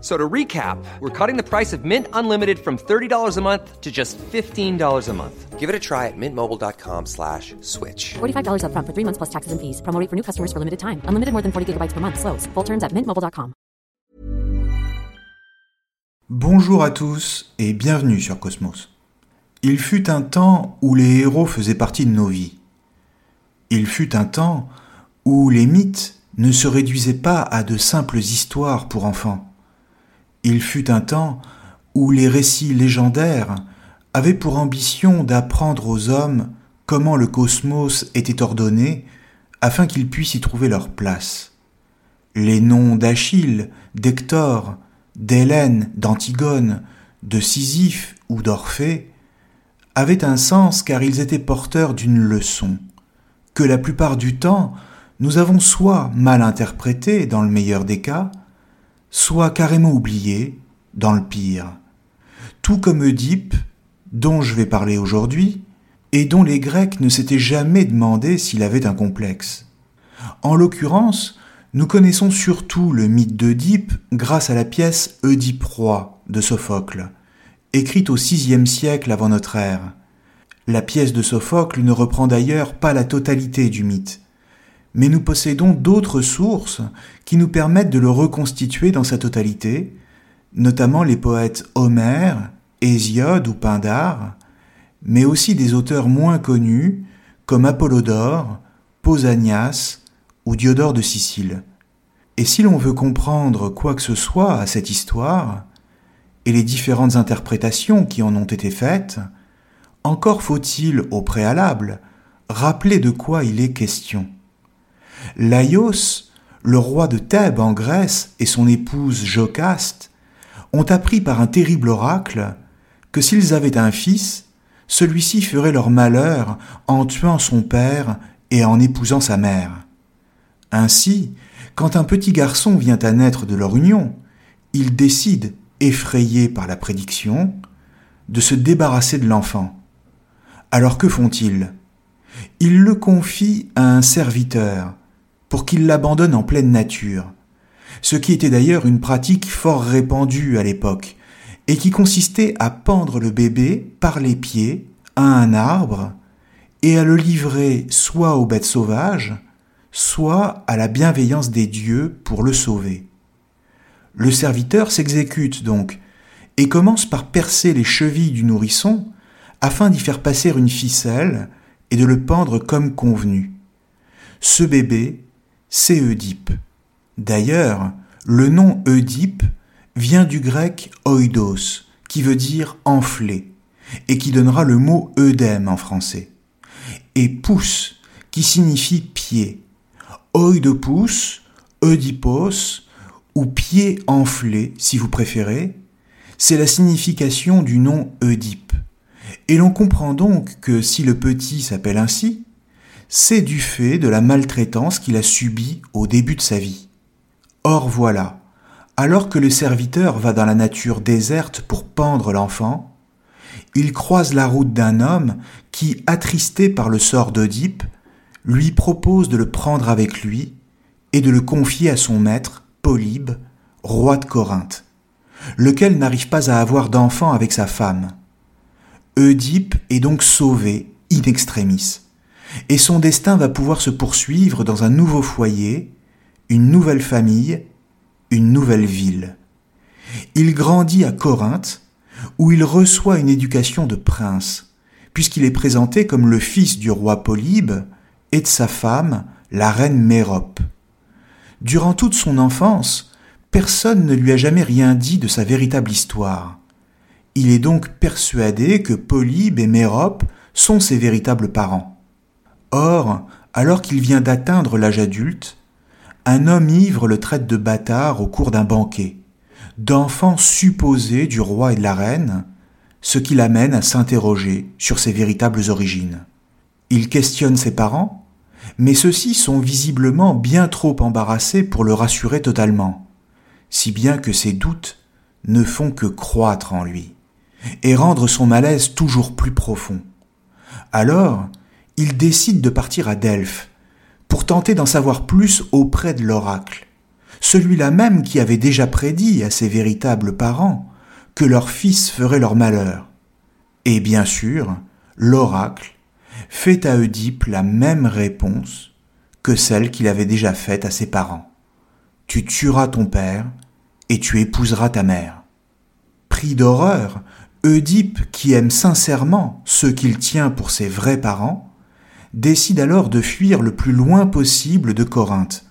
So to recap, we're cutting the price of Mint Unlimited from $30 a month to just $15 a month. Give it a try at mintmobile.com slash switch. $45 upfront for three months plus taxes and fees. Promo rate for new customers for limited time. Unlimited more than 40 gigabytes per month. Slows. Full terms at mintmobile.com. Bonjour à tous et bienvenue sur Cosmos. Il fut un temps où les héros faisaient partie de nos vies. Il fut un temps où les mythes ne se réduisaient pas à de simples histoires pour enfants il fut un temps où les récits légendaires avaient pour ambition d'apprendre aux hommes comment le cosmos était ordonné afin qu'ils puissent y trouver leur place. Les noms d'Achille, d'Hector, d'Hélène, d'Antigone, de Sisyphe ou d'Orphée avaient un sens car ils étaient porteurs d'une leçon, que la plupart du temps nous avons soit mal interprété dans le meilleur des cas, soit carrément oublié dans le pire. Tout comme Oedipe, dont je vais parler aujourd'hui, et dont les Grecs ne s'étaient jamais demandé s'il avait un complexe. En l'occurrence, nous connaissons surtout le mythe d'Oedipe grâce à la pièce Oedipe roi de Sophocle, écrite au VIe siècle avant notre ère. La pièce de Sophocle ne reprend d'ailleurs pas la totalité du mythe, mais nous possédons d'autres sources qui nous permettent de le reconstituer dans sa totalité, notamment les poètes Homère, Hésiode ou Pindare, mais aussi des auteurs moins connus comme Apollodore, Pausanias ou Diodore de Sicile. Et si l'on veut comprendre quoi que ce soit à cette histoire, et les différentes interprétations qui en ont été faites, encore faut-il, au préalable, rappeler de quoi il est question. Laios, le roi de Thèbes en Grèce et son épouse Jocaste ont appris par un terrible oracle que s'ils avaient un fils, celui-ci ferait leur malheur en tuant son père et en épousant sa mère. Ainsi, quand un petit garçon vient à naître de leur union, ils décident, effrayés par la prédiction, de se débarrasser de l'enfant. Alors que font-ils? Ils le confient à un serviteur, pour qu'il l'abandonne en pleine nature, ce qui était d'ailleurs une pratique fort répandue à l'époque, et qui consistait à pendre le bébé par les pieds à un arbre et à le livrer soit aux bêtes sauvages, soit à la bienveillance des dieux pour le sauver. Le serviteur s'exécute donc et commence par percer les chevilles du nourrisson afin d'y faire passer une ficelle et de le pendre comme convenu. Ce bébé c'est Oedipe. D'ailleurs, le nom Oedipe vient du grec oidos, qui veut dire enflé, et qui donnera le mot œdème en français. Et pouce, qui signifie pied. Oidopus, Oedipos, ou pied enflé, si vous préférez, c'est la signification du nom Oedipe. Et l'on comprend donc que si le petit s'appelle ainsi, c'est du fait de la maltraitance qu'il a subie au début de sa vie. Or voilà, alors que le serviteur va dans la nature déserte pour pendre l'enfant, il croise la route d'un homme qui, attristé par le sort d'Oedipe, lui propose de le prendre avec lui et de le confier à son maître, Polybe, roi de Corinthe, lequel n'arrive pas à avoir d'enfant avec sa femme. Oedipe est donc sauvé in extremis et son destin va pouvoir se poursuivre dans un nouveau foyer, une nouvelle famille, une nouvelle ville. Il grandit à Corinthe, où il reçoit une éducation de prince, puisqu'il est présenté comme le fils du roi Polybe et de sa femme, la reine Mérope. Durant toute son enfance, personne ne lui a jamais rien dit de sa véritable histoire. Il est donc persuadé que Polybe et Mérope sont ses véritables parents. Or, alors qu'il vient d'atteindre l'âge adulte, un homme ivre le traite de bâtard au cours d'un banquet, d'enfant supposé du roi et de la reine, ce qui l'amène à s'interroger sur ses véritables origines. Il questionne ses parents, mais ceux-ci sont visiblement bien trop embarrassés pour le rassurer totalement, si bien que ses doutes ne font que croître en lui, et rendre son malaise toujours plus profond. Alors, il décide de partir à Delphes, pour tenter d'en savoir plus auprès de l'oracle, celui-là même qui avait déjà prédit à ses véritables parents que leur fils ferait leur malheur. Et bien sûr, l'oracle fait à Oedipe la même réponse que celle qu'il avait déjà faite à ses parents. Tu tueras ton père et tu épouseras ta mère. Pris d'horreur, Oedipe, qui aime sincèrement ceux qu'il tient pour ses vrais parents, décide alors de fuir le plus loin possible de Corinthe,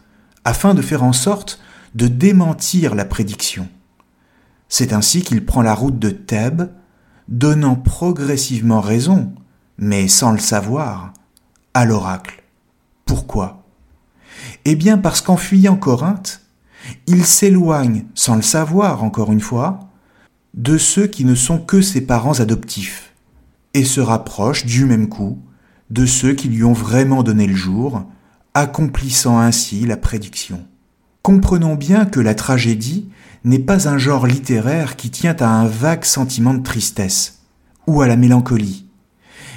afin de faire en sorte de démentir la prédiction. C'est ainsi qu'il prend la route de Thèbes, donnant progressivement raison, mais sans le savoir, à l'oracle. Pourquoi? Eh bien parce qu'en fuyant Corinthe, il s'éloigne, sans le savoir encore une fois, de ceux qui ne sont que ses parents adoptifs, et se rapproche du même coup de ceux qui lui ont vraiment donné le jour, accomplissant ainsi la prédiction. Comprenons bien que la tragédie n'est pas un genre littéraire qui tient à un vague sentiment de tristesse ou à la mélancolie,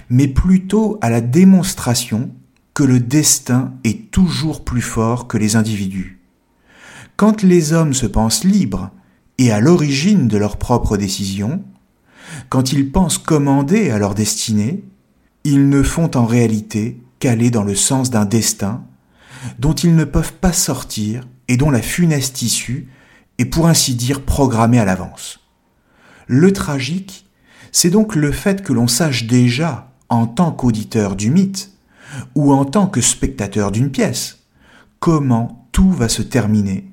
mais plutôt à la démonstration que le destin est toujours plus fort que les individus. Quand les hommes se pensent libres et à l'origine de leurs propres décisions, quand ils pensent commander à leur destinée, ils ne font en réalité qu'aller dans le sens d'un destin dont ils ne peuvent pas sortir et dont la funeste issue est pour ainsi dire programmée à l'avance. Le tragique, c'est donc le fait que l'on sache déjà, en tant qu'auditeur du mythe, ou en tant que spectateur d'une pièce, comment tout va se terminer,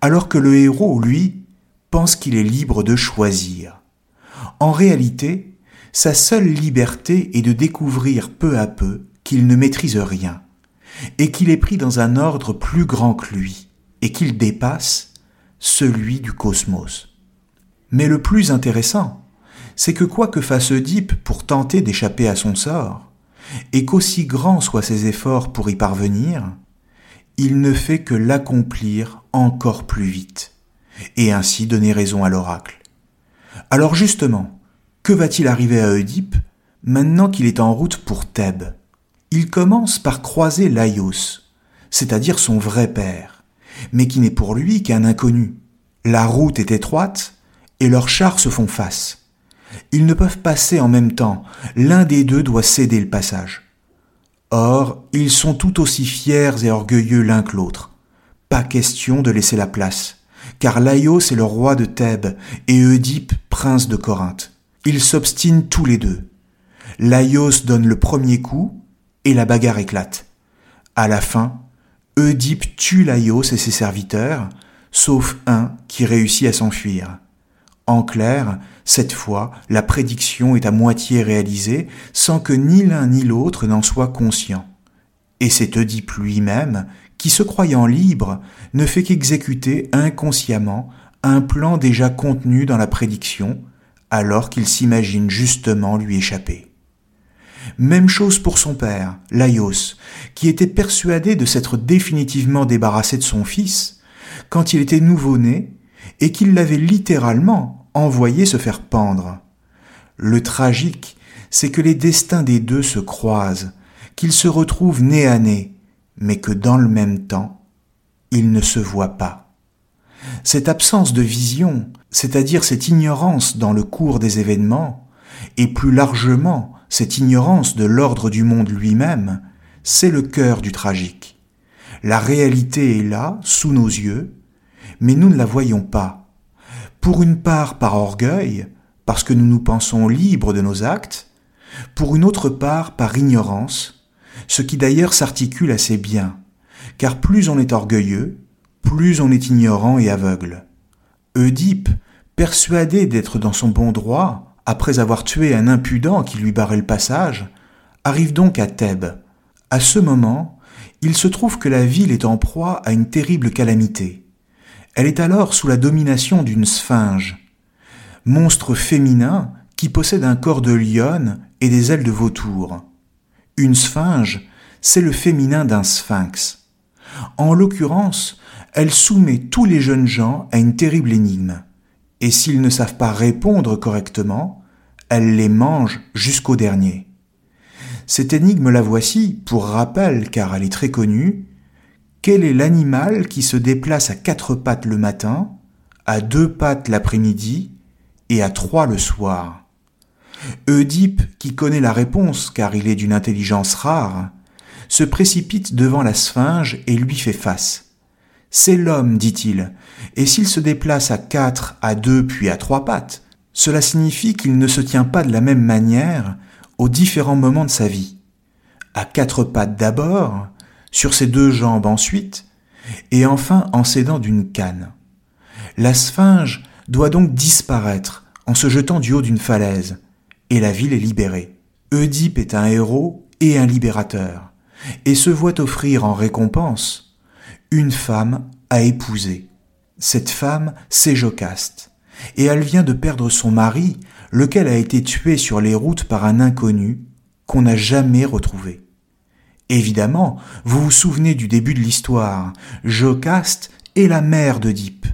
alors que le héros, lui, pense qu'il est libre de choisir. En réalité, sa seule liberté est de découvrir peu à peu qu'il ne maîtrise rien, et qu'il est pris dans un ordre plus grand que lui, et qu'il dépasse celui du cosmos. Mais le plus intéressant, c'est que quoi que fasse Oedipe pour tenter d'échapper à son sort, et qu'aussi grands soient ses efforts pour y parvenir, il ne fait que l'accomplir encore plus vite, et ainsi donner raison à l'oracle. Alors justement, que va-t-il arriver à Oedipe maintenant qu'il est en route pour Thèbes? Il commence par croiser Laios, c'est-à-dire son vrai père, mais qui n'est pour lui qu'un inconnu. La route est étroite et leurs chars se font face. Ils ne peuvent passer en même temps, l'un des deux doit céder le passage. Or, ils sont tout aussi fiers et orgueilleux l'un que l'autre. Pas question de laisser la place, car Laios est le roi de Thèbes et Oedipe prince de Corinthe. Ils s'obstinent tous les deux. Laios donne le premier coup et la bagarre éclate. À la fin, Oedipe tue Laios et ses serviteurs, sauf un qui réussit à s'enfuir. En clair, cette fois, la prédiction est à moitié réalisée sans que ni l'un ni l'autre n'en soit conscient. Et c'est Oedipe lui-même qui, se croyant libre, ne fait qu'exécuter inconsciemment un plan déjà contenu dans la prédiction, alors qu'il s'imagine justement lui échapper. Même chose pour son père, Laios, qui était persuadé de s'être définitivement débarrassé de son fils quand il était nouveau-né et qu'il l'avait littéralement envoyé se faire pendre. Le tragique, c'est que les destins des deux se croisent, qu'ils se retrouvent nez à nez, mais que dans le même temps, ils ne se voient pas. Cette absence de vision, c'est-à-dire cette ignorance dans le cours des événements, et plus largement cette ignorance de l'ordre du monde lui-même, c'est le cœur du tragique. La réalité est là, sous nos yeux, mais nous ne la voyons pas. Pour une part par orgueil, parce que nous nous pensons libres de nos actes, pour une autre part par ignorance, ce qui d'ailleurs s'articule assez bien, car plus on est orgueilleux, plus on est ignorant et aveugle. Oedipe, persuadé d'être dans son bon droit, après avoir tué un impudent qui lui barrait le passage, arrive donc à Thèbes. À ce moment, il se trouve que la ville est en proie à une terrible calamité. Elle est alors sous la domination d'une sphinge, monstre féminin qui possède un corps de lionne et des ailes de vautour. Une sphinge, c'est le féminin d'un sphinx. En l'occurrence, elle soumet tous les jeunes gens à une terrible énigme. Et s'ils ne savent pas répondre correctement, elle les mange jusqu'au dernier. Cette énigme la voici, pour rappel car elle est très connue. Quel est l'animal qui se déplace à quatre pattes le matin, à deux pattes l'après-midi et à trois le soir? Oedipe, qui connaît la réponse car il est d'une intelligence rare, se précipite devant la sphinge et lui fait face. C'est l'homme, dit-il, et s'il se déplace à quatre, à deux, puis à trois pattes, cela signifie qu'il ne se tient pas de la même manière aux différents moments de sa vie. À quatre pattes d'abord, sur ses deux jambes ensuite, et enfin en s'aidant d'une canne. La sphinge doit donc disparaître en se jetant du haut d'une falaise, et la ville est libérée. Oedipe est un héros et un libérateur, et se voit offrir en récompense une femme à épouser. Cette femme, c'est Jocaste, et elle vient de perdre son mari, lequel a été tué sur les routes par un inconnu qu'on n'a jamais retrouvé. Évidemment, vous vous souvenez du début de l'histoire, Jocaste est la mère d'Oedipe,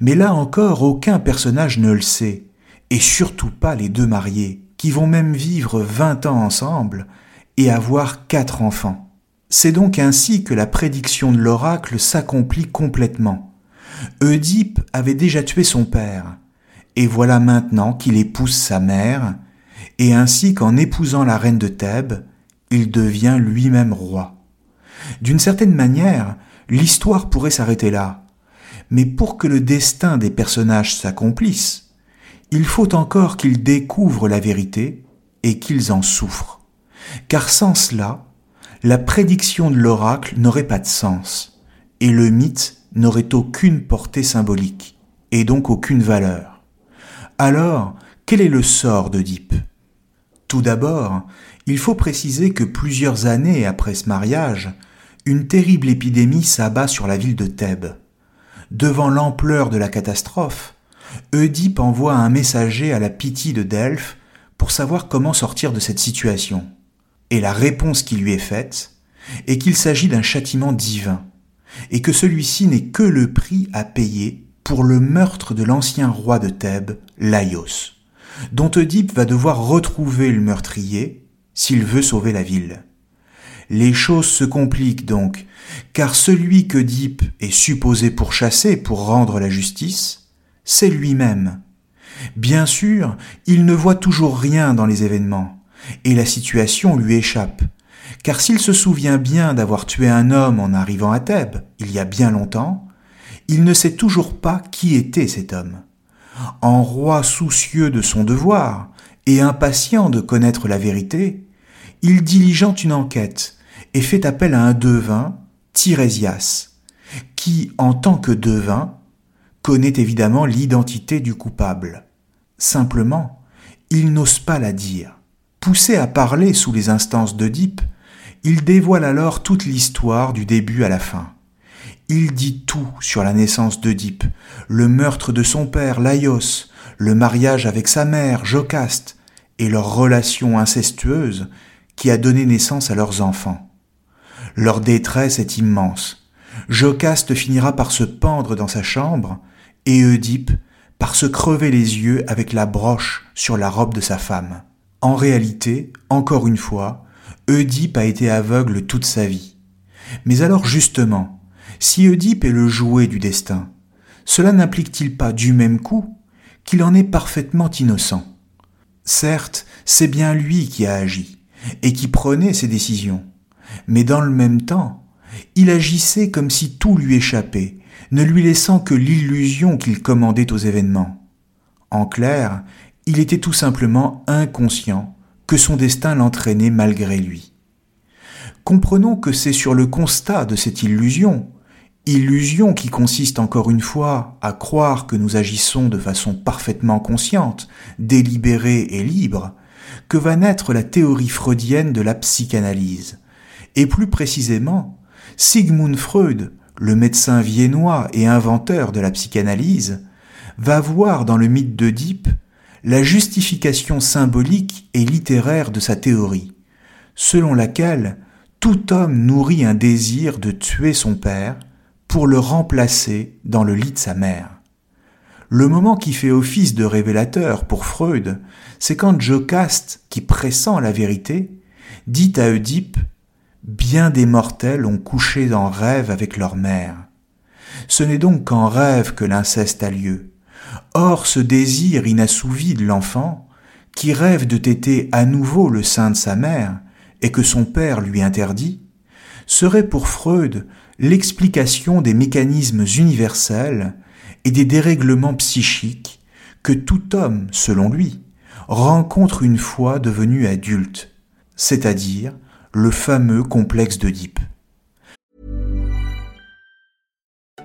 mais là encore aucun personnage ne le sait, et surtout pas les deux mariés, qui vont même vivre vingt ans ensemble et avoir quatre enfants. C'est donc ainsi que la prédiction de l'oracle s'accomplit complètement. Oedipe avait déjà tué son père, et voilà maintenant qu'il épouse sa mère, et ainsi qu'en épousant la reine de Thèbes, il devient lui-même roi. D'une certaine manière, l'histoire pourrait s'arrêter là, mais pour que le destin des personnages s'accomplisse, il faut encore qu'ils découvrent la vérité et qu'ils en souffrent. Car sans cela, la prédiction de l'oracle n'aurait pas de sens, et le mythe n'aurait aucune portée symbolique, et donc aucune valeur. Alors, quel est le sort d'Oedipe? Tout d'abord, il faut préciser que plusieurs années après ce mariage, une terrible épidémie s'abat sur la ville de Thèbes. Devant l'ampleur de la catastrophe, Oedipe envoie un messager à la pitié de Delphes pour savoir comment sortir de cette situation. Et la réponse qui lui est faite est qu'il s'agit d'un châtiment divin, et que celui-ci n'est que le prix à payer pour le meurtre de l'ancien roi de Thèbes, Laios, dont Oedipe va devoir retrouver le meurtrier s'il veut sauver la ville. Les choses se compliquent donc, car celui qu'Oedipe est supposé pourchasser pour rendre la justice, c'est lui-même. Bien sûr, il ne voit toujours rien dans les événements, et la situation lui échappe. Car s'il se souvient bien d'avoir tué un homme en arrivant à Thèbes, il y a bien longtemps, il ne sait toujours pas qui était cet homme. En roi soucieux de son devoir et impatient de connaître la vérité, il diligente une enquête et fait appel à un devin, Tirésias, qui, en tant que devin, connaît évidemment l'identité du coupable. Simplement, il n'ose pas la dire. Poussé à parler sous les instances d'Oedipe, il dévoile alors toute l'histoire du début à la fin. Il dit tout sur la naissance d'Oedipe, le meurtre de son père Laios, le mariage avec sa mère Jocaste et leur relation incestueuse qui a donné naissance à leurs enfants. Leur détresse est immense. Jocaste finira par se pendre dans sa chambre et Oedipe par se crever les yeux avec la broche sur la robe de sa femme. En réalité, encore une fois, Oedipe a été aveugle toute sa vie. Mais alors justement, si Oedipe est le jouet du destin, cela n'implique-t-il pas du même coup qu'il en est parfaitement innocent? Certes, c'est bien lui qui a agi, et qui prenait ses décisions, mais dans le même temps, il agissait comme si tout lui échappait, ne lui laissant que l'illusion qu'il commandait aux événements. En clair, il était tout simplement inconscient que son destin l'entraînait malgré lui. Comprenons que c'est sur le constat de cette illusion, illusion qui consiste encore une fois à croire que nous agissons de façon parfaitement consciente, délibérée et libre, que va naître la théorie freudienne de la psychanalyse. Et plus précisément, Sigmund Freud, le médecin viennois et inventeur de la psychanalyse, va voir dans le mythe d'Oedipe la justification symbolique et littéraire de sa théorie, selon laquelle tout homme nourrit un désir de tuer son père pour le remplacer dans le lit de sa mère. Le moment qui fait office de révélateur pour Freud, c'est quand Jocaste, qui pressent la vérité, dit à Oedipe Bien des mortels ont couché en rêve avec leur mère. Ce n'est donc qu'en rêve que l'inceste a lieu. Or ce désir inassouvi de l'enfant, qui rêve de téter à nouveau le sein de sa mère, et que son père lui interdit, serait pour Freud l'explication des mécanismes universels et des dérèglements psychiques que tout homme, selon lui, rencontre une fois devenu adulte, c'est-à-dire le fameux complexe d'Oedipe.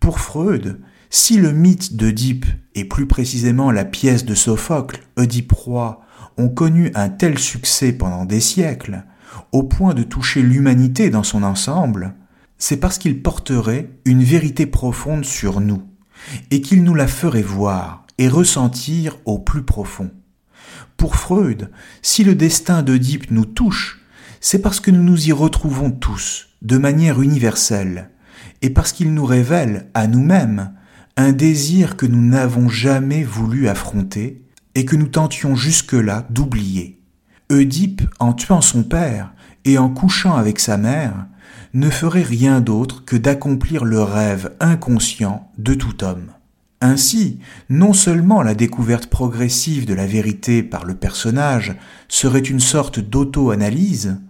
Pour Freud, si le mythe d'Oedipe, et plus précisément la pièce de Sophocle, Oedipe roi, ont connu un tel succès pendant des siècles, au point de toucher l'humanité dans son ensemble, c'est parce qu'il porterait une vérité profonde sur nous, et qu'il nous la ferait voir et ressentir au plus profond. Pour Freud, si le destin d'Oedipe nous touche, c'est parce que nous nous y retrouvons tous, de manière universelle, et parce qu'il nous révèle à nous-mêmes un désir que nous n'avons jamais voulu affronter et que nous tentions jusque-là d'oublier. Oedipe, en tuant son père et en couchant avec sa mère, ne ferait rien d'autre que d'accomplir le rêve inconscient de tout homme. Ainsi, non seulement la découverte progressive de la vérité par le personnage serait une sorte d'auto-analyse,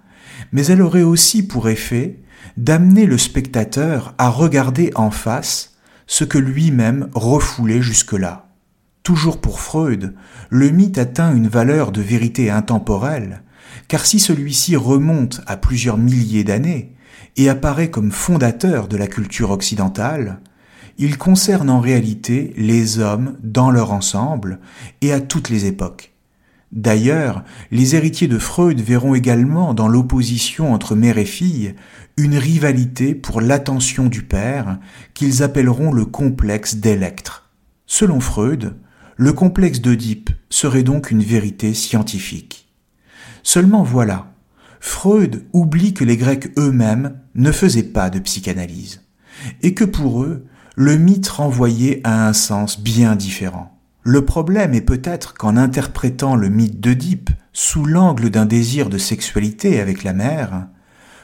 mais elle aurait aussi pour effet d'amener le spectateur à regarder en face ce que lui-même refoulait jusque-là. Toujours pour Freud, le mythe atteint une valeur de vérité intemporelle, car si celui-ci remonte à plusieurs milliers d'années et apparaît comme fondateur de la culture occidentale, il concerne en réalité les hommes dans leur ensemble et à toutes les époques. D'ailleurs, les héritiers de Freud verront également dans l'opposition entre mère et fille une rivalité pour l'attention du père qu'ils appelleront le complexe d'Electre. Selon Freud, le complexe d'Oedipe serait donc une vérité scientifique. Seulement voilà, Freud oublie que les Grecs eux-mêmes ne faisaient pas de psychanalyse, et que pour eux, le mythe renvoyait à un sens bien différent. Le problème est peut-être qu'en interprétant le mythe d'Oedipe sous l'angle d'un désir de sexualité avec la mère,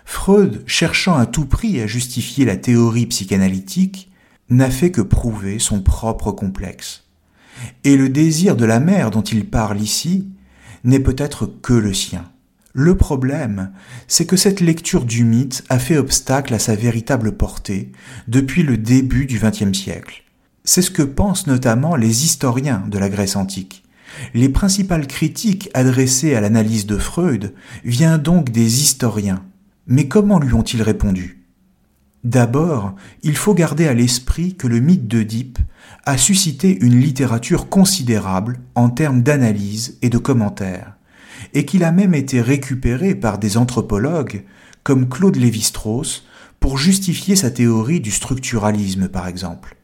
Freud, cherchant à tout prix à justifier la théorie psychanalytique, n'a fait que prouver son propre complexe. Et le désir de la mère dont il parle ici n'est peut-être que le sien. Le problème, c'est que cette lecture du mythe a fait obstacle à sa véritable portée depuis le début du XXe siècle. C'est ce que pensent notamment les historiens de la Grèce antique. Les principales critiques adressées à l'analyse de Freud viennent donc des historiens. Mais comment lui ont-ils répondu? D'abord, il faut garder à l'esprit que le mythe d'Oedipe a suscité une littérature considérable en termes d'analyse et de commentaires et qu'il a même été récupéré par des anthropologues comme Claude Lévi-Strauss pour justifier sa théorie du structuralisme par exemple.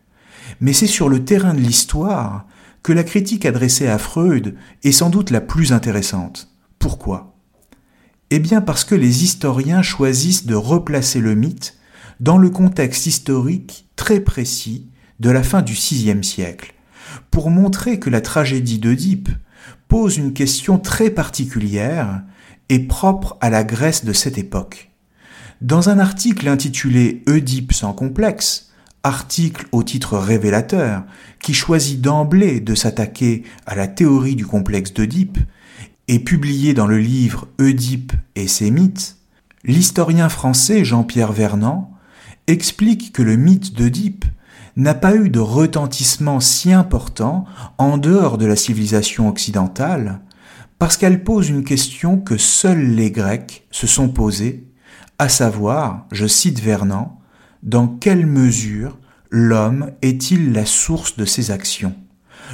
Mais c'est sur le terrain de l'histoire que la critique adressée à Freud est sans doute la plus intéressante. Pourquoi? Eh bien parce que les historiens choisissent de replacer le mythe dans le contexte historique très précis de la fin du VIe siècle, pour montrer que la tragédie d'Oedipe pose une question très particulière et propre à la Grèce de cette époque. Dans un article intitulé Oedipe sans complexe, article au titre révélateur qui choisit d'emblée de s'attaquer à la théorie du complexe d'Oedipe, et publié dans le livre Oedipe et ses mythes, l'historien français Jean-Pierre Vernant explique que le mythe d'Oedipe n'a pas eu de retentissement si important en dehors de la civilisation occidentale, parce qu'elle pose une question que seuls les Grecs se sont posés, à savoir, je cite Vernant, dans quelle mesure l'homme est-il la source de ses actions?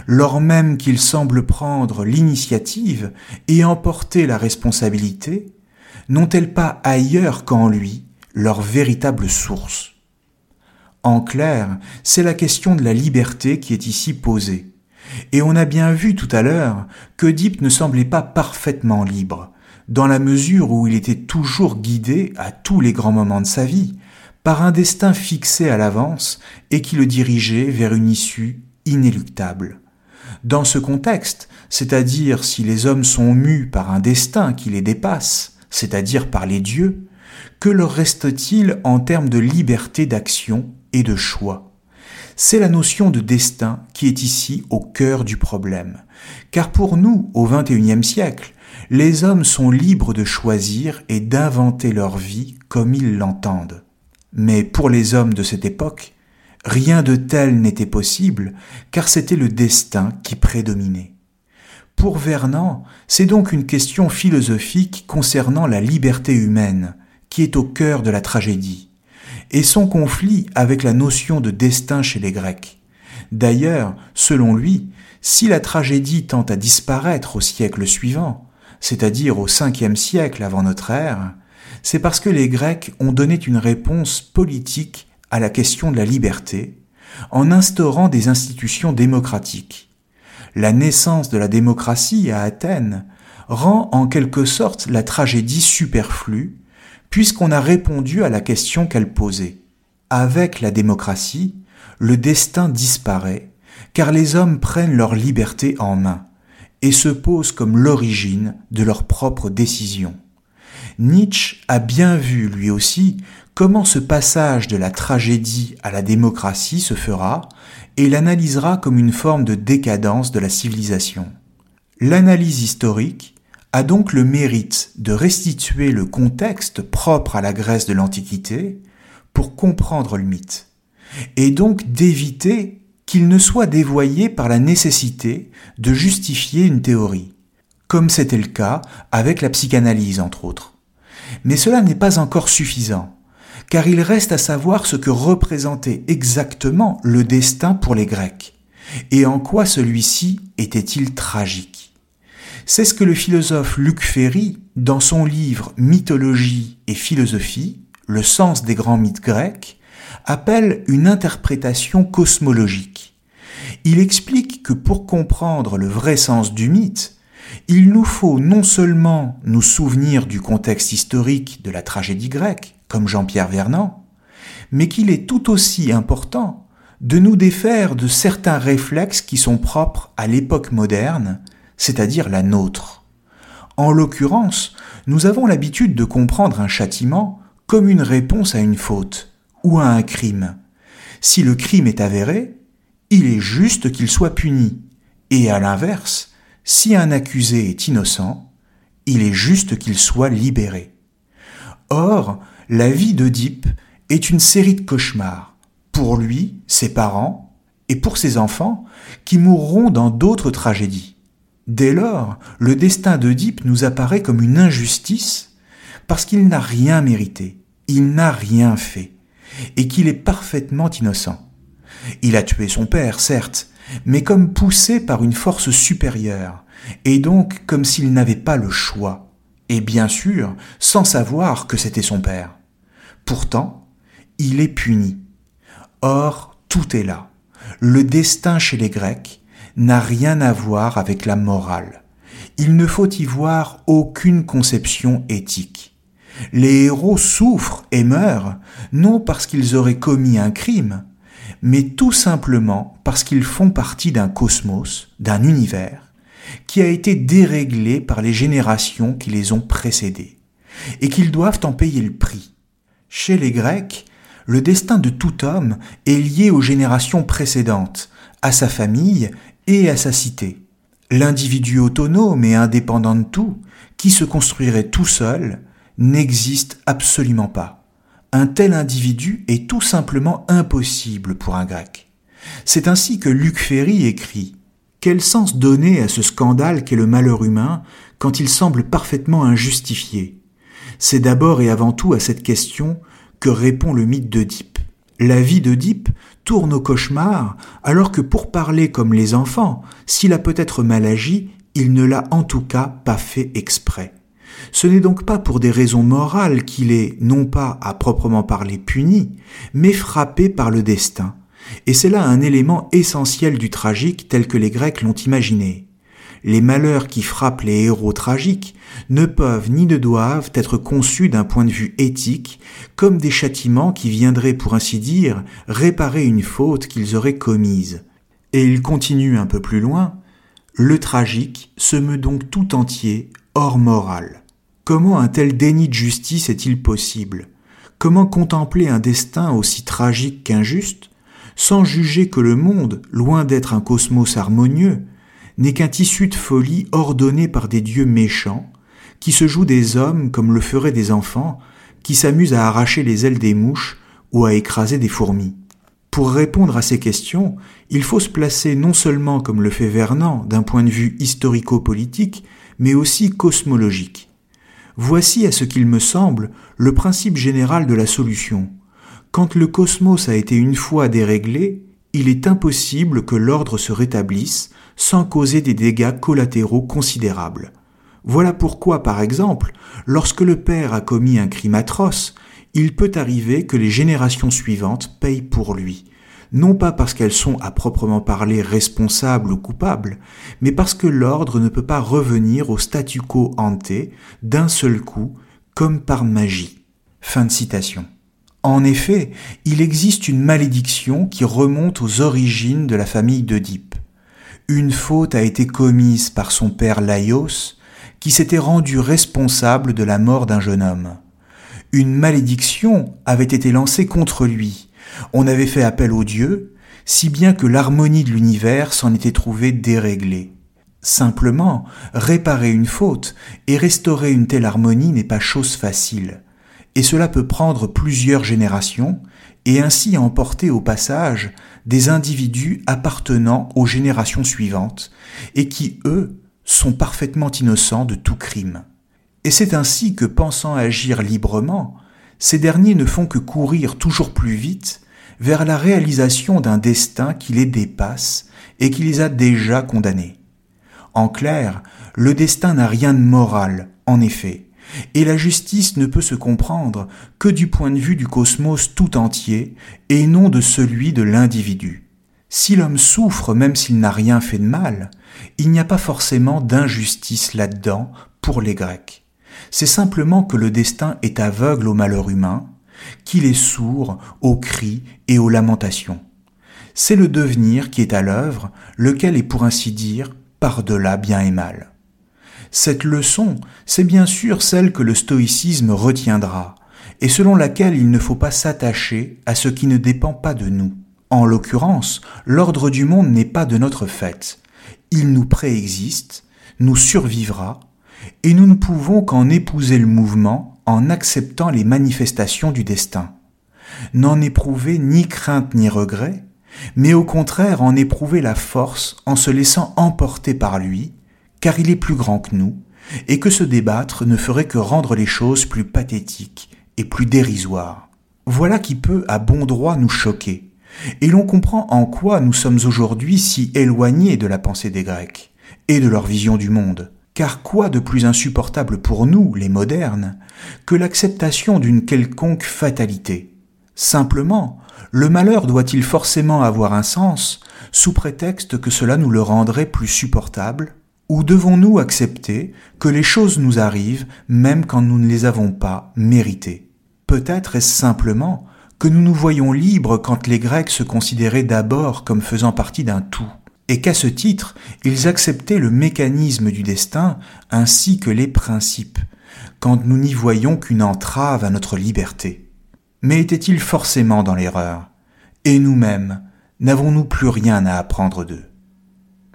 Lors même qu'il semble prendre l'initiative et emporter la responsabilité, n'ont-elles pas ailleurs qu'en lui leur véritable source? En clair, c'est la question de la liberté qui est ici posée. Et on a bien vu tout à l'heure que Deep ne semblait pas parfaitement libre, dans la mesure où il était toujours guidé à tous les grands moments de sa vie par un destin fixé à l'avance et qui le dirigeait vers une issue inéluctable. Dans ce contexte, c'est-à-dire si les hommes sont mus par un destin qui les dépasse, c'est-à-dire par les dieux, que leur reste-t-il en termes de liberté d'action et de choix? C'est la notion de destin qui est ici au cœur du problème. Car pour nous, au XXIe siècle, les hommes sont libres de choisir et d'inventer leur vie comme ils l'entendent. Mais pour les hommes de cette époque, rien de tel n'était possible, car c'était le destin qui prédominait. Pour Vernant, c'est donc une question philosophique concernant la liberté humaine, qui est au cœur de la tragédie et son conflit avec la notion de destin chez les Grecs. D'ailleurs, selon lui, si la tragédie tend à disparaître au siècle suivant, c'est-à-dire au cinquième siècle avant notre ère, c'est parce que les Grecs ont donné une réponse politique à la question de la liberté, en instaurant des institutions démocratiques. La naissance de la démocratie à Athènes rend en quelque sorte la tragédie superflue puisqu'on a répondu à la question qu'elle posait. Avec la démocratie, le destin disparaît, car les hommes prennent leur liberté en main et se posent comme l'origine de leurs propres décisions. Nietzsche a bien vu, lui aussi, comment ce passage de la tragédie à la démocratie se fera et l'analysera comme une forme de décadence de la civilisation. L'analyse historique a donc le mérite de restituer le contexte propre à la Grèce de l'Antiquité pour comprendre le mythe, et donc d'éviter qu'il ne soit dévoyé par la nécessité de justifier une théorie, comme c'était le cas avec la psychanalyse entre autres. Mais cela n'est pas encore suffisant, car il reste à savoir ce que représentait exactement le destin pour les Grecs, et en quoi celui-ci était-il tragique. C'est ce que le philosophe Luc Ferry, dans son livre Mythologie et philosophie, le sens des grands mythes grecs, appelle une interprétation cosmologique. Il explique que pour comprendre le vrai sens du mythe, il nous faut non seulement nous souvenir du contexte historique de la tragédie grecque, comme Jean-Pierre Vernant, mais qu'il est tout aussi important de nous défaire de certains réflexes qui sont propres à l'époque moderne, c'est-à-dire la nôtre. En l'occurrence, nous avons l'habitude de comprendre un châtiment comme une réponse à une faute ou à un crime. Si le crime est avéré, il est juste qu'il soit puni, et à l'inverse, si un accusé est innocent, il est juste qu'il soit libéré. Or, la vie d'Oedipe est une série de cauchemars, pour lui, ses parents, et pour ses enfants, qui mourront dans d'autres tragédies. Dès lors, le destin d'Oedipe nous apparaît comme une injustice, parce qu'il n'a rien mérité, il n'a rien fait, et qu'il est parfaitement innocent. Il a tué son père, certes, mais comme poussé par une force supérieure, et donc comme s'il n'avait pas le choix, et bien sûr sans savoir que c'était son père. Pourtant, il est puni. Or, tout est là. Le destin chez les Grecs n'a rien à voir avec la morale. Il ne faut y voir aucune conception éthique. Les héros souffrent et meurent, non parce qu'ils auraient commis un crime, mais tout simplement parce qu'ils font partie d'un cosmos, d'un univers, qui a été déréglé par les générations qui les ont précédés, et qu'ils doivent en payer le prix. Chez les Grecs, le destin de tout homme est lié aux générations précédentes, à sa famille et à sa cité. L'individu autonome et indépendant de tout, qui se construirait tout seul, n'existe absolument pas. Un tel individu est tout simplement impossible pour un grec. C'est ainsi que Luc Ferry écrit Quel sens donner à ce scandale qu'est le malheur humain quand il semble parfaitement injustifié? C'est d'abord et avant tout à cette question que répond le mythe d'Oedipe. La vie d'Oedipe tourne au cauchemar alors que pour parler comme les enfants, s'il a peut-être mal agi, il ne l'a en tout cas pas fait exprès. Ce n'est donc pas pour des raisons morales qu'il est, non pas à proprement parler puni, mais frappé par le destin. Et c'est là un élément essentiel du tragique tel que les Grecs l'ont imaginé. Les malheurs qui frappent les héros tragiques ne peuvent ni ne doivent être conçus d'un point de vue éthique comme des châtiments qui viendraient, pour ainsi dire, réparer une faute qu'ils auraient commise. Et il continue un peu plus loin, le tragique se meut donc tout entier hors morale. Comment un tel déni de justice est-il possible? Comment contempler un destin aussi tragique qu'injuste? Sans juger que le monde, loin d'être un cosmos harmonieux, n'est qu'un tissu de folie ordonné par des dieux méchants, qui se jouent des hommes comme le feraient des enfants, qui s'amusent à arracher les ailes des mouches ou à écraser des fourmis. Pour répondre à ces questions, il faut se placer non seulement comme le fait Vernon d'un point de vue historico-politique, mais aussi cosmologique. Voici à ce qu'il me semble le principe général de la solution. Quand le cosmos a été une fois déréglé, il est impossible que l'ordre se rétablisse sans causer des dégâts collatéraux considérables. Voilà pourquoi, par exemple, lorsque le père a commis un crime atroce, il peut arriver que les générations suivantes payent pour lui, non pas parce qu'elles sont à proprement parler responsables ou coupables, mais parce que l'ordre ne peut pas revenir au statu quo ante d'un seul coup, comme par magie. Fin de citation. En effet, il existe une malédiction qui remonte aux origines de la famille d'Oedipe. Une faute a été commise par son père Laios, qui s'était rendu responsable de la mort d'un jeune homme. Une malédiction avait été lancée contre lui, on avait fait appel aux dieux, si bien que l'harmonie de l'univers s'en était trouvée déréglée. Simplement, réparer une faute et restaurer une telle harmonie n'est pas chose facile, et cela peut prendre plusieurs générations, et ainsi emporter au passage des individus appartenant aux générations suivantes, et qui, eux, sont parfaitement innocents de tout crime. Et c'est ainsi que, pensant agir librement, ces derniers ne font que courir toujours plus vite vers la réalisation d'un destin qui les dépasse et qui les a déjà condamnés. En clair, le destin n'a rien de moral, en effet, et la justice ne peut se comprendre que du point de vue du cosmos tout entier et non de celui de l'individu. Si l'homme souffre même s'il n'a rien fait de mal, il n'y a pas forcément d'injustice là-dedans pour les Grecs. C'est simplement que le destin est aveugle au malheur humain, qu'il est sourd aux cris et aux lamentations. c'est le devenir qui est à l'œuvre, lequel est pour ainsi dire par-delà bien et mal. Cette leçon, c'est bien sûr celle que le stoïcisme retiendra, et selon laquelle il ne faut pas s'attacher à ce qui ne dépend pas de nous. En l'occurrence, l'ordre du monde n'est pas de notre fait. Il nous préexiste, nous survivra, et nous ne pouvons qu'en épouser le mouvement en acceptant les manifestations du destin. N'en éprouver ni crainte ni regret, mais au contraire en éprouver la force en se laissant emporter par lui, car il est plus grand que nous, et que se débattre ne ferait que rendre les choses plus pathétiques et plus dérisoires. Voilà qui peut à bon droit nous choquer, et l'on comprend en quoi nous sommes aujourd'hui si éloignés de la pensée des Grecs et de leur vision du monde. Car quoi de plus insupportable pour nous, les modernes, que l'acceptation d'une quelconque fatalité? Simplement, le malheur doit-il forcément avoir un sens, sous prétexte que cela nous le rendrait plus supportable? Ou devons-nous accepter que les choses nous arrivent même quand nous ne les avons pas méritées? Peut-être est-ce simplement que nous nous voyons libres quand les Grecs se considéraient d'abord comme faisant partie d'un tout, et qu'à ce titre ils acceptaient le mécanisme du destin ainsi que les principes, quand nous n'y voyons qu'une entrave à notre liberté. Mais était-il forcément dans l'erreur? Et nous-mêmes, n'avons-nous plus rien à apprendre d'eux?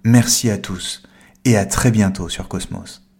Merci à tous et à très bientôt sur Cosmos.